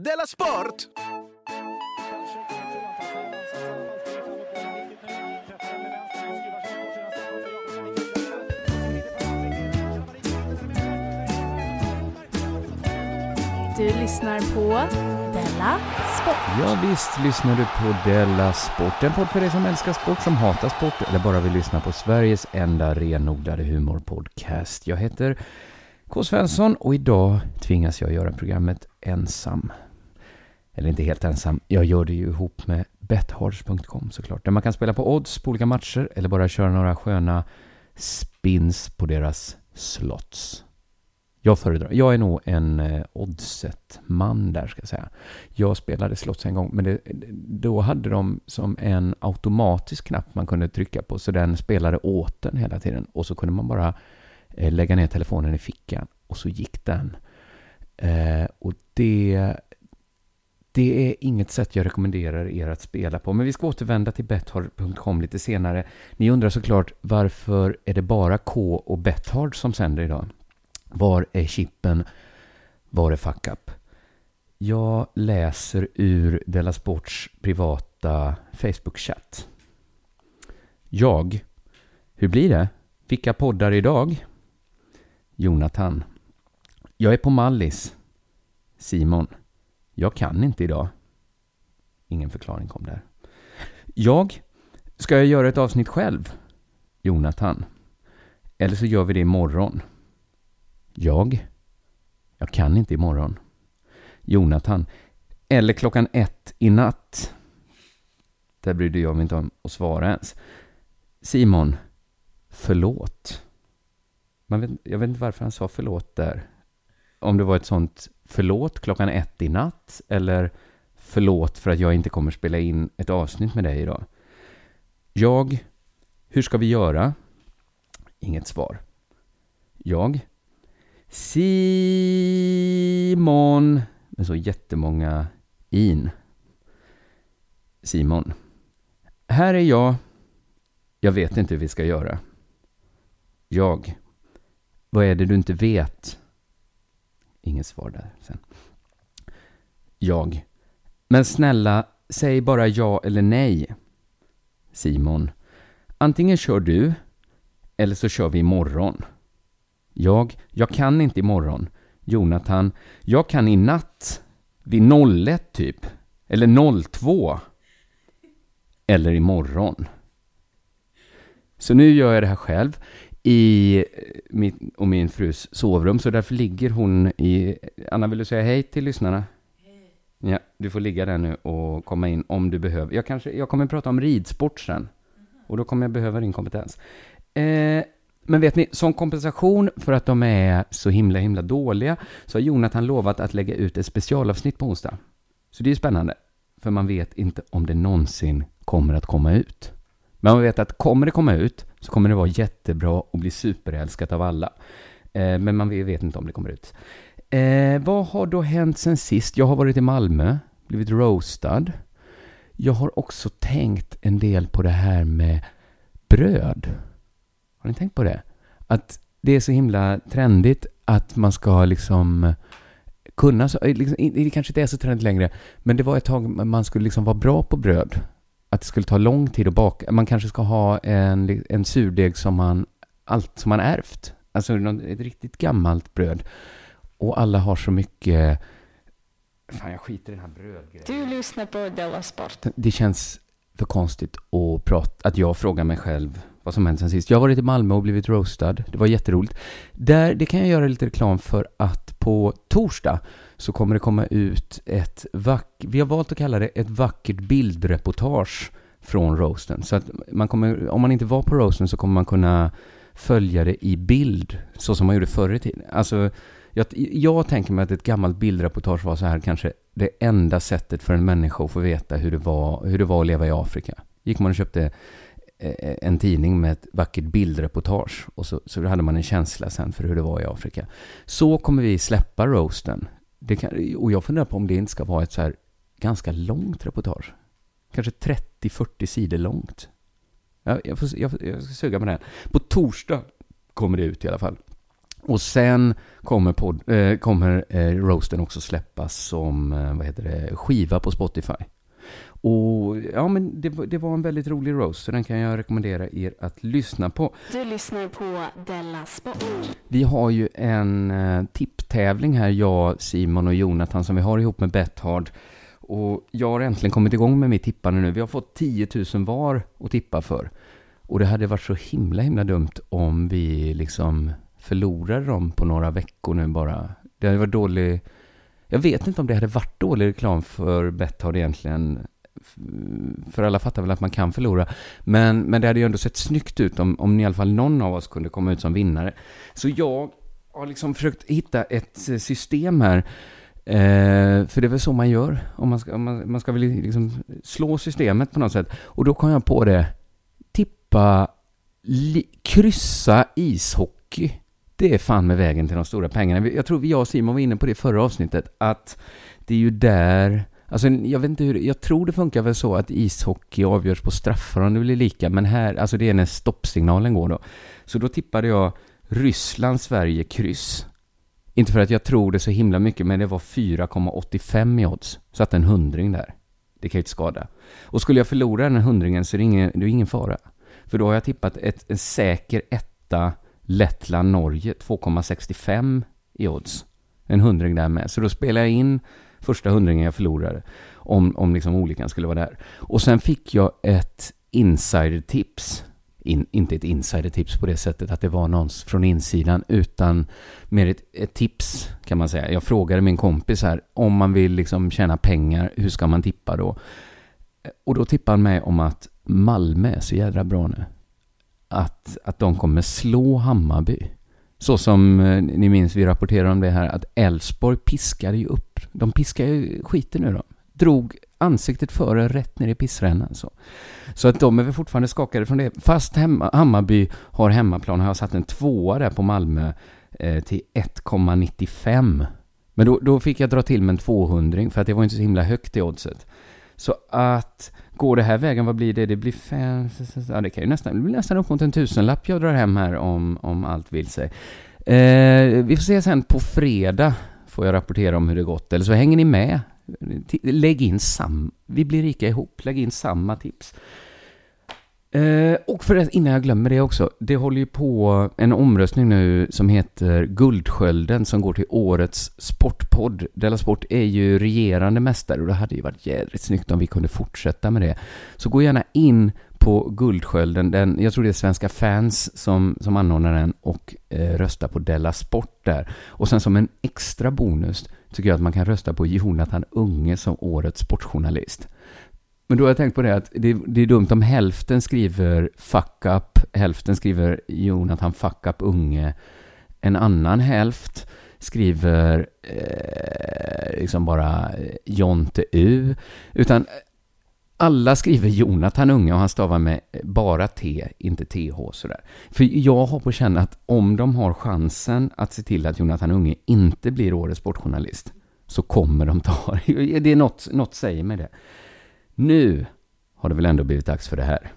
Della Sport! Du lyssnar på Della Sport. Ja, visst lyssnar du på Della Sport. En podd för dig som älskar sport, som hatar sport eller bara vill lyssna på Sveriges enda renodlade humorpodcast. Jag heter K. Svensson och idag tvingas jag göra programmet ensam. Eller inte helt ensam, jag gör det ju ihop med bethards.com såklart. Där man kan spela på odds på olika matcher eller bara köra några sköna spins på deras slots. Jag föredrar, jag är nog en eh, oddset-man där ska jag säga. Jag spelade slots en gång, men det, då hade de som en automatisk knapp man kunde trycka på, så den spelade åt den hela tiden. Och så kunde man bara eh, lägga ner telefonen i fickan och så gick den. Eh, och det, det är inget sätt jag rekommenderar er att spela på. Men vi ska återvända till bethard.com lite senare. Ni undrar såklart varför är det bara K och Bethard som sänder idag? Var är chippen? Var är fuck up? Jag läser ur Della Sports privata Facebook-chatt. Jag. Hur blir det? Vilka poddar idag? Jonathan. Jag är på Mallis. Simon. Jag kan inte idag. Ingen förklaring kom där. Jag. Ska jag göra ett avsnitt själv? Jonathan. Eller så gör vi det imorgon. Jag? Jag kan inte imorgon. Jonathan. Eller klockan ett i natt. Där brydde jag mig inte om att svara ens. Simon. Förlåt. Man vet, jag vet inte varför han sa förlåt där. Om det var ett sånt förlåt klockan ett i natt eller förlåt för att jag inte kommer spela in ett avsnitt med dig idag. Jag. Hur ska vi göra? Inget svar. Jag. Simon. Med så jättemånga in. Simon. Här är jag. Jag vet inte hur vi ska göra. Jag. Vad är det du inte vet? Inget svar där sen. Jag. Men snälla, säg bara ja eller nej. Simon. Antingen kör du, eller så kör vi imorgon. Jag, jag kan inte imorgon. Jonathan, jag kan i natt. Vid 01 typ. Eller 02. Eller imorgon. Så nu gör jag det här själv i mitt och min frus sovrum, så därför ligger hon i... Anna, vill du säga hej till lyssnarna? Ja, du får ligga där nu och komma in om du behöver. Jag, kanske, jag kommer prata om ridsport sen. Och då kommer jag behöva din kompetens. Eh, men vet ni, som kompensation för att de är så himla, himla dåliga så har Jonathan lovat att lägga ut ett specialavsnitt på onsdag. Så det är spännande, för man vet inte om det någonsin kommer att komma ut. Men man vet att kommer det komma ut så kommer det vara jättebra och bli superälskat av alla. Eh, men man vet inte om det kommer ut. Eh, vad har då hänt sen sist? Jag har varit i Malmö, blivit roastad. Jag har också tänkt en del på det här med bröd. Har ni tänkt på det? Att det är så himla trendigt att man ska liksom kunna, så, eh, liksom, det kanske inte är så trendigt längre, men det var ett tag man skulle liksom vara bra på bröd. Att det skulle ta lång tid att baka. Man kanske ska ha en, en surdeg som man, allt som man ärvt. Alltså ett riktigt gammalt bröd. Och alla har så mycket... Fan, jag skiter i den här brödgrejen. Du lyssnar på Della Sport. Det känns för konstigt att, prata, att jag frågar mig själv vad som hänt sen sist. Jag har varit i Malmö och blivit roastad. Det var jätteroligt. Där, det kan jag göra lite reklam för att på torsdag så kommer det komma ut ett vackert, vi har valt att kalla det ett vackert bildreportage från roasten. Så att man kommer, om man inte var på roasten så kommer man kunna följa det i bild, så som man gjorde förr i tiden. Alltså, jag, jag tänker mig att ett gammalt bildreportage var så här kanske det enda sättet för en människa att få veta hur det var, hur det var att leva i Afrika. Gick man och köpte eh, en tidning med ett vackert bildreportage och så, så hade man en känsla sen för hur det var i Afrika. Så kommer vi släppa roasten. Kan, och jag funderar på om det inte ska vara ett så här ganska långt reportage. Kanske 30-40 sidor långt. Jag, jag, får, jag, jag ska suga på här. På torsdag kommer det ut i alla fall. Och sen kommer, pod, eh, kommer eh, roasten också släppas som eh, vad heter det, skiva på Spotify. Och ja, men det, det, var en väldigt rolig roast, så den kan jag rekommendera er att lyssna på. Du lyssnar på Della Sport. Vi har ju en eh, tipptävling här, jag, Simon och Jonathan, som vi har ihop med Bethard. Och jag har äntligen kommit igång med mitt tippande nu. Vi har fått 10 000 var att tippa för. Och det hade varit så himla, himla dumt om vi liksom förlorade dem på några veckor nu bara. Det hade varit dålig... Jag vet inte om det hade varit dålig reklam för Betthard egentligen. För alla fattar väl att man kan förlora. Men, men det hade ju ändå sett snyggt ut om, om i alla fall någon av oss kunde komma ut som vinnare. Så jag har liksom försökt hitta ett eh, system här. Eh, för det är väl så man gör. Om man ska, man, man ska väl liksom slå systemet på något sätt. Och då kom jag på det. Tippa li, kryssa ishockey det är fan med vägen till de stora pengarna. Jag tror jag och Simon var inne på det i förra avsnittet, att det är ju där... Alltså, jag vet inte hur... Jag tror det funkar väl så att ishockey avgörs på straffar om det blir lika, men här, alltså det är när stoppsignalen går då. Så då tippade jag Ryssland, Sverige, kryss. Inte för att jag tror det så himla mycket, men det var 4,85 i odds. Så att en hundring där. Det kan ju inte skada. Och skulle jag förlora den här hundringen så är det ingen, det är ingen fara. För då har jag tippat ett, en säker etta Lettland, Norge 2,65 i odds. En hundring där med. Så då spelade jag in första hundringen jag förlorade. Om, om liksom olyckan skulle vara där. Och sen fick jag ett insider-tips. In, inte ett insider-tips på det sättet att det var någon från insidan, utan mer ett, ett, tips kan man säga. Jag frågade min kompis här, om man vill liksom tjäna pengar, hur ska man tippa då? Och då tippade han mig om att Malmö är så jädra bra nu att, att de kommer slå Hammarby. Så som eh, ni minns, vi rapporterade om det här, att Elfsborg piskade ju upp. De piskade ju skiten nu dem. Drog ansiktet före rätt ner i pissrännan. Så. så att de är väl fortfarande skakade från det. Fast hemma, Hammarby har hemmaplan har jag satt en tvåa där på Malmö eh, till 1,95. Men då, då fick jag dra till med en 200 för att det var inte så himla högt i oddset. Så att Går det här vägen, vad blir det? Det blir fem... Ja, det kan ju nästan, det blir nästan upp mot en tusenlapp jag drar hem här om, om allt vill sig. Eh, vi får se sen på fredag, får jag rapportera om hur det gått. Eller så hänger ni med. Lägg in samma... Vi blir rika ihop. Lägg in samma tips. Eh, och förresten, innan jag glömmer det också. Det håller ju på en omröstning nu som heter Guldskölden som går till årets sportpodd. Della Sport är ju regerande mästare och det hade ju varit jädrigt snyggt om vi kunde fortsätta med det. Så gå gärna in på Guldskölden. Den, jag tror det är svenska fans som, som anordnar den och eh, röstar på Della Sport där. Och sen som en extra bonus tycker jag att man kan rösta på Jonathan Unge som årets sportjournalist. Men då har jag tänkt på det att det, det, är dumt om hälften skriver fuck up, hälften skriver Jonathan fuck up unge, en annan hälft skriver eh, liksom bara eh, Jonte U. Utan eh, alla skriver Jonathan Unge och han stavar med bara T, inte TH sådär. För jag har på känn att om de har chansen att se till att Jonathan Unge inte blir årets sportjournalist så kommer de ta det. Det är något, något säger mig det. Nu har det väl ändå blivit dags för det här.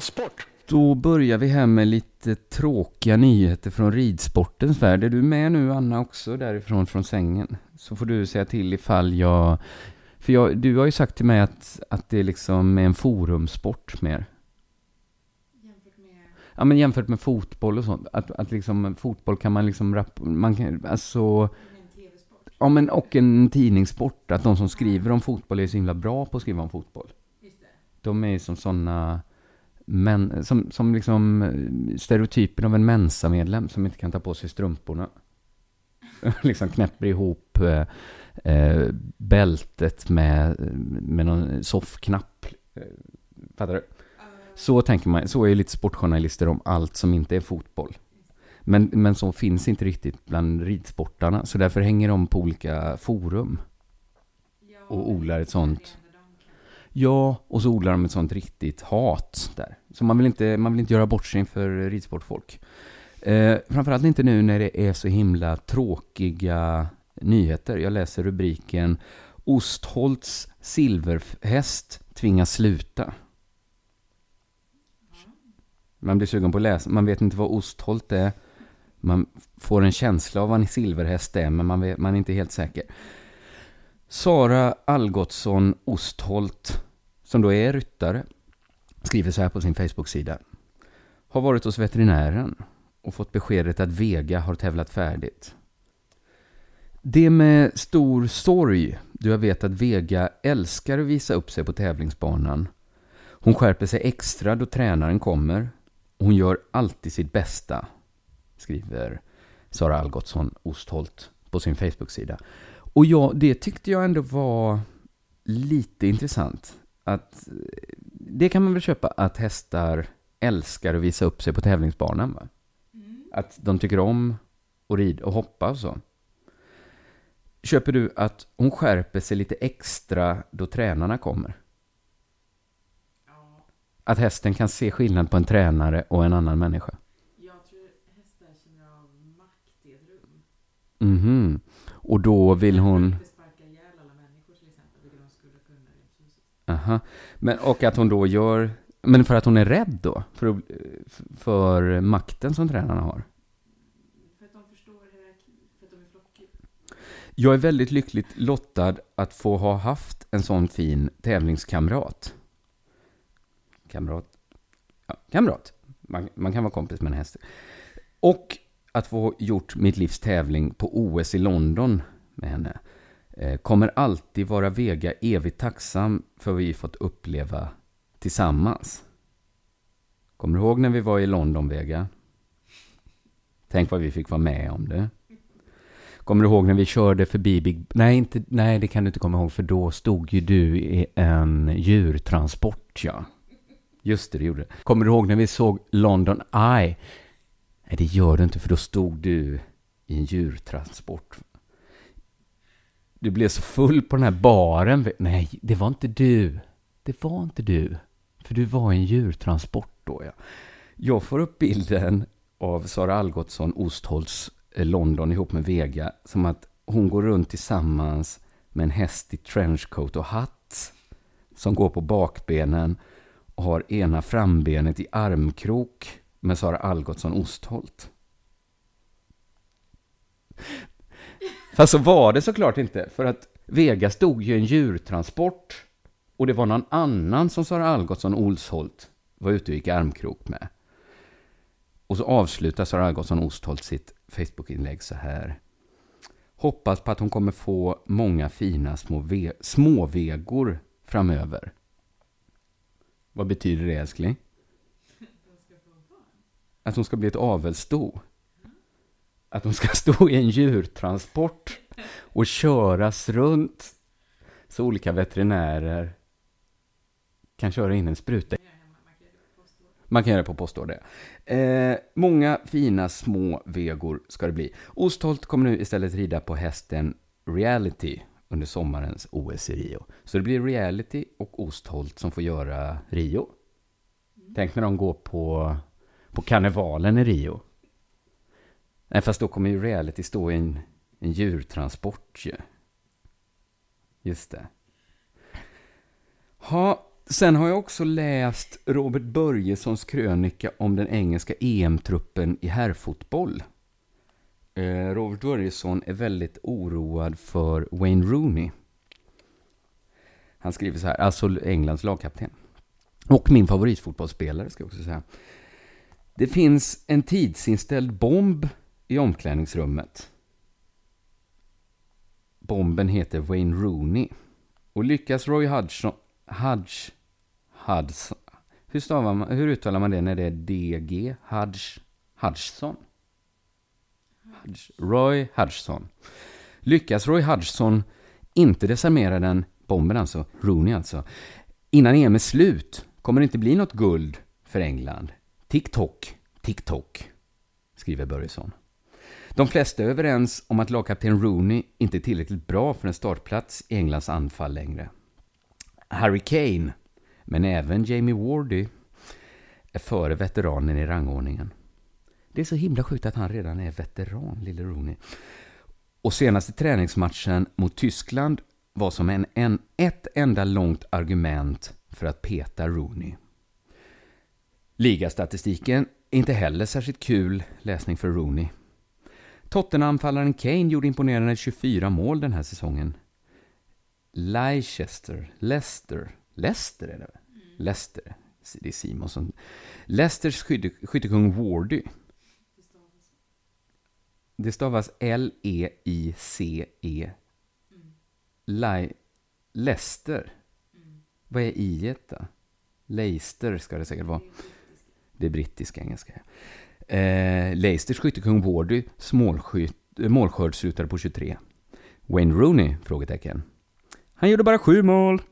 Sport. Då börjar vi här med lite tråkiga nyheter från ridsportens värld. Är du med nu Anna också därifrån från sängen? Så får du säga till ifall jag... För jag, du har ju sagt till mig att, att det liksom är en forumsport mer ja, men jämfört med fotboll och sånt. Att, att liksom, fotboll kan man liksom, rapp, man kan, alltså... Ja, men och en tidningssport. Att de som skriver om fotboll är så himla bra på att skriva om fotboll. De är som sådana men, som, som liksom stereotypen av en Mensa-medlem som inte kan ta på sig strumporna. liksom knäpper ihop eh, eh, bältet med, med någon soffknapp. Eh, fattar du? Så tänker man, så är lite sportjournalister om allt som inte är fotboll. Men, men så finns inte riktigt bland ridsportarna, så därför hänger de på olika forum. Och odlar ett sånt... Ja, och så odlar de ett sånt riktigt hat där. Så man vill inte, man vill inte göra bort sig inför ridsportfolk. Eh, framförallt inte nu när det är så himla tråkiga nyheter. Jag läser rubriken Ostholts silverhäst tvingas sluta. Man blir sugen på att läsa. Man vet inte vad ostholt är. Man får en känsla av vad en silverhäst är, men man, vet, man är inte helt säker. Sara Algotsson Ostholt, som då är ryttare, skriver så här på sin Facebook-sida. Har varit hos veterinären och fått beskedet att Vega har tävlat färdigt. Det är med stor sorg, du har vet att Vega älskar att visa upp sig på tävlingsbanan. Hon skärper sig extra då tränaren kommer. Hon gör alltid sitt bästa, skriver Sara Algotsson Ostholt på sin Facebook-sida. Och ja, det tyckte jag ändå var lite intressant. Att det kan man väl köpa att hästar älskar att visa upp sig på tävlingsbanan. Va? Mm. Att de tycker om att rida och hoppa och så. Köper du att hon skärper sig lite extra då tränarna kommer? Att hästen kan se skillnad på en tränare och en annan människa? Jag tror hästar känner av makt i ett rum. Mhm. Och då vill hon... Aha. Men, och att hon då gör... Men för att hon är rädd då? För, för makten som tränarna har? För att de förstår hierarki, för att de är flockdjur. Jag är väldigt lyckligt lottad att få ha haft en sån fin tävlingskamrat. Kamrat? Ja, kamrat. Man, man kan vara kompis med en häst. Och att få gjort mitt livs tävling på OS i London med henne. Eh, kommer alltid vara Vega evigt tacksam för vad vi fått uppleva tillsammans. Kommer du ihåg när vi var i London, Vega? Tänk vad vi fick vara med om det. Kommer du ihåg när vi körde förbi Big... Nej, inte, nej, det kan du inte komma ihåg, för då stod ju du i en djurtransport, ja. Just det, det gjorde det. Kommer du ihåg när vi såg London Eye? Nej, det gör du inte, för då stod du i en djurtransport. Du blev så full på den här baren. Nej, det var inte du. Det var inte du. För du var i en djurtransport då, ja. Jag får upp bilden av Sara Algotsson Ostholts eh, London ihop med Vega. Som att hon går runt tillsammans med en häst i trenchcoat och hatt. Som går på bakbenen har ena frambenet i armkrok med Sara Algotsson Ostholt. Fast så var det såklart inte, för att Vega stod ju i en djurtransport och det var någon annan som Sara Algotsson Olsholt var ute och gick armkrok med. Och så avslutar Sara Algotsson Ostholt sitt Facebook-inlägg så här. Hoppas på att hon kommer få många fina små ve småvegor framöver. Vad betyder det älskling? Att hon ska bli ett avelssto. Att hon ska stå i en djurtransport och köras runt så olika veterinärer kan köra in en spruta. Man kan göra det på postorder. Eh, många fina små vegor ska det bli. Ostholt kommer nu istället rida på hästen Reality under sommarens OS i Rio. Så det blir Reality och Ostholt som får göra Rio. Tänk när de går på, på karnevalen i Rio. Nej, fast då kommer ju Reality stå i en, en djurtransport ju. Just det. Ha, Sen har jag också läst Robert Börjessons krönika om den engelska EM-truppen i herrfotboll. Eh, Robert Börjesson är väldigt oroad för Wayne Rooney. Han skriver så här, alltså Englands lagkapten. Och min favoritfotbollsspelare, ska jag också säga. Det finns en tidsinställd bomb i omklädningsrummet. Bomben heter Wayne Rooney. Och lyckas Roy Hudson... Hudge... Hudson. Hur, stavar man, hur uttalar man det när det är DG? Hudge, Hudson? Hudge, Roy Hodgson. Lyckas Roy Hodgson inte desarmera den, bomben alltså, Rooney alltså, innan EM är slut kommer det inte bli något guld för England. TikTok, TikTok, skriver Börjesson. De flesta är överens om att lagkapten Rooney inte är tillräckligt bra för en startplats i Englands anfall längre. Harry Kane men även Jamie Wardy är före veteranen i rangordningen. Det är så himla sjukt att han redan är veteran, lille Rooney. Och senaste träningsmatchen mot Tyskland var som en, en, ett enda långt argument för att peta Rooney. Ligastatistiken är inte heller särskilt kul läsning för Rooney. Tottenham-anfallaren Kane gjorde imponerande 24 mål den här säsongen. Leicester, Leicester, Leicester är det Leicester, det är Simon som... Leicesters skytte, skyttekung Wardy. Det stavas L-E-I-C-E. -E. Leicester. Vad är i då? Leicester ska det säkert vara. Det är brittisk engelska. Eh, Leicesters skyttekung Wardy, eh, målskördsrutare på 23. Wayne Rooney? Frågetecken. Han gjorde bara sju mål.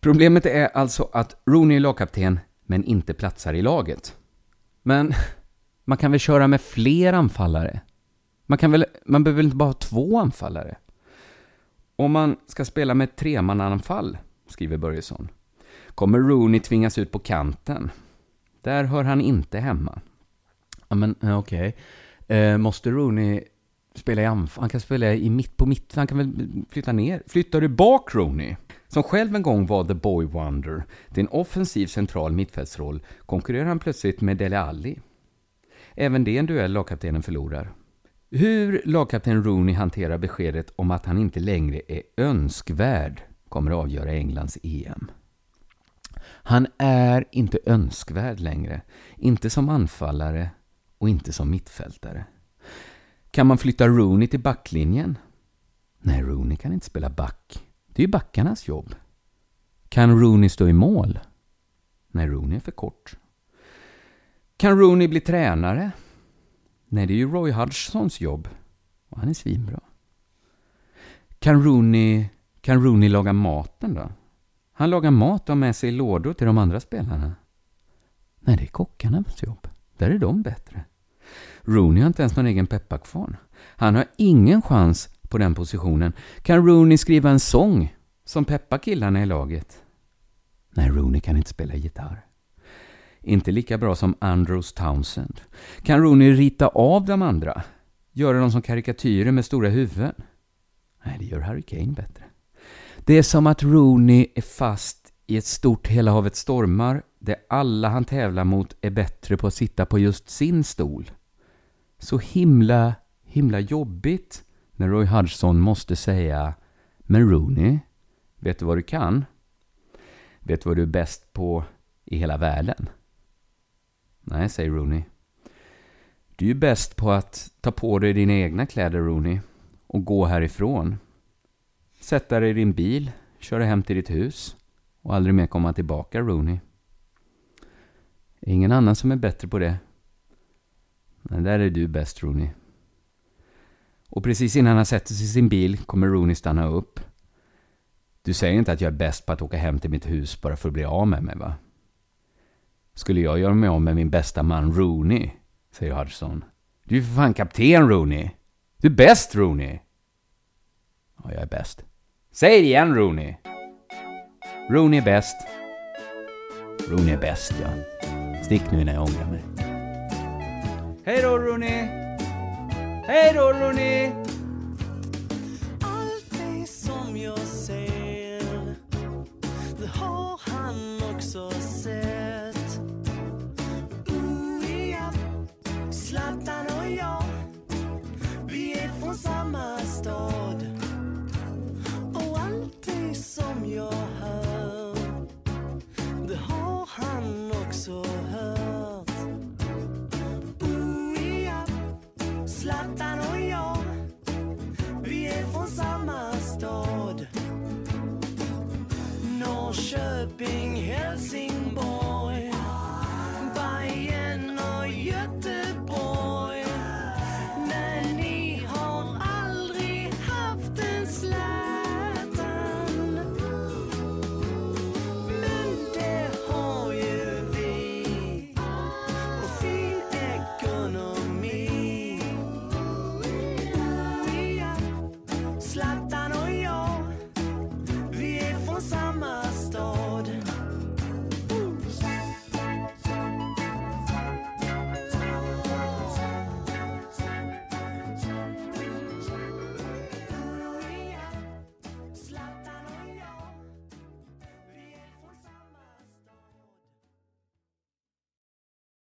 Problemet är alltså att Rooney är lagkapten, men inte platsar i laget. Men man kan väl köra med fler anfallare? Man, kan väl, man behöver väl inte bara ha två anfallare? Om man ska spela med tremananfall, skriver Börjesson, kommer Rooney tvingas ut på kanten. Där hör han inte hemma. Ja, men okej. Okay. Eh, måste Rooney spela i anfall? Han kan spela i mitt på mitt. Han kan väl flytta ner? Flyttar du bak Rooney? Som själv en gång var the boy wonder, till en offensiv central mittfältsroll, konkurrerar han plötsligt med Dele Alli. Även det är en duell lagkaptenen förlorar. Hur lagkapten Rooney hanterar beskedet om att han inte längre är önskvärd kommer att avgöra Englands EM. Han är inte önskvärd längre, inte som anfallare och inte som mittfältare. Kan man flytta Rooney till backlinjen? Nej, Rooney kan inte spela back. Det är ju backarnas jobb. Kan Rooney stå i mål? Nej, Rooney är för kort. Kan Rooney bli tränare? Nej, det är ju Roy Hodgsons jobb. Och han är svinbra. Kan Rooney, kan Rooney laga maten då? Han lagar mat och har med sig lådor till de andra spelarna. Nej, det är kockarnas jobb. Där är de bättre. Rooney har inte ens någon egen pepparkvarn. Han har ingen chans på den positionen. Kan Rooney skriva en sång som peppar killarna i laget? Nej, Rooney kan inte spela gitarr. Inte lika bra som Andrews Townsend. Kan Rooney rita av de andra? Göra dem som karikatyrer med stora huvuden? Nej, det gör Harry Kane bättre. Det är som att Rooney är fast i ett stort Hela havet stormar där alla han tävlar mot är bättre på att sitta på just sin stol. Så himla, himla jobbigt när Roy Hudson måste säga Men Rooney, vet du vad du kan? Vet du vad du är bäst på i hela världen? Nej, säger Rooney. Du är ju bäst på att ta på dig dina egna kläder, Rooney, och gå härifrån. Sätta dig i din bil, köra hem till ditt hus och aldrig mer komma tillbaka, Rooney. Ingen annan som är bättre på det. Men där är du bäst, Rooney. Och precis innan han sätter sig i sin bil kommer Rooney stanna upp. Du säger inte att jag är bäst på att åka hem till mitt hus bara för att bli av med mig, va? Skulle jag göra mig av med min bästa man Rooney? Säger Hudson. Du är för fan kapten Rooney. Du är bäst Rooney. Ja, jag är bäst. Säg det igen Rooney. Rooney är bäst. Rooney är bäst, ja. Stick nu innan jag ångrar mig. Hej då Rooney! Hej då Rooney! la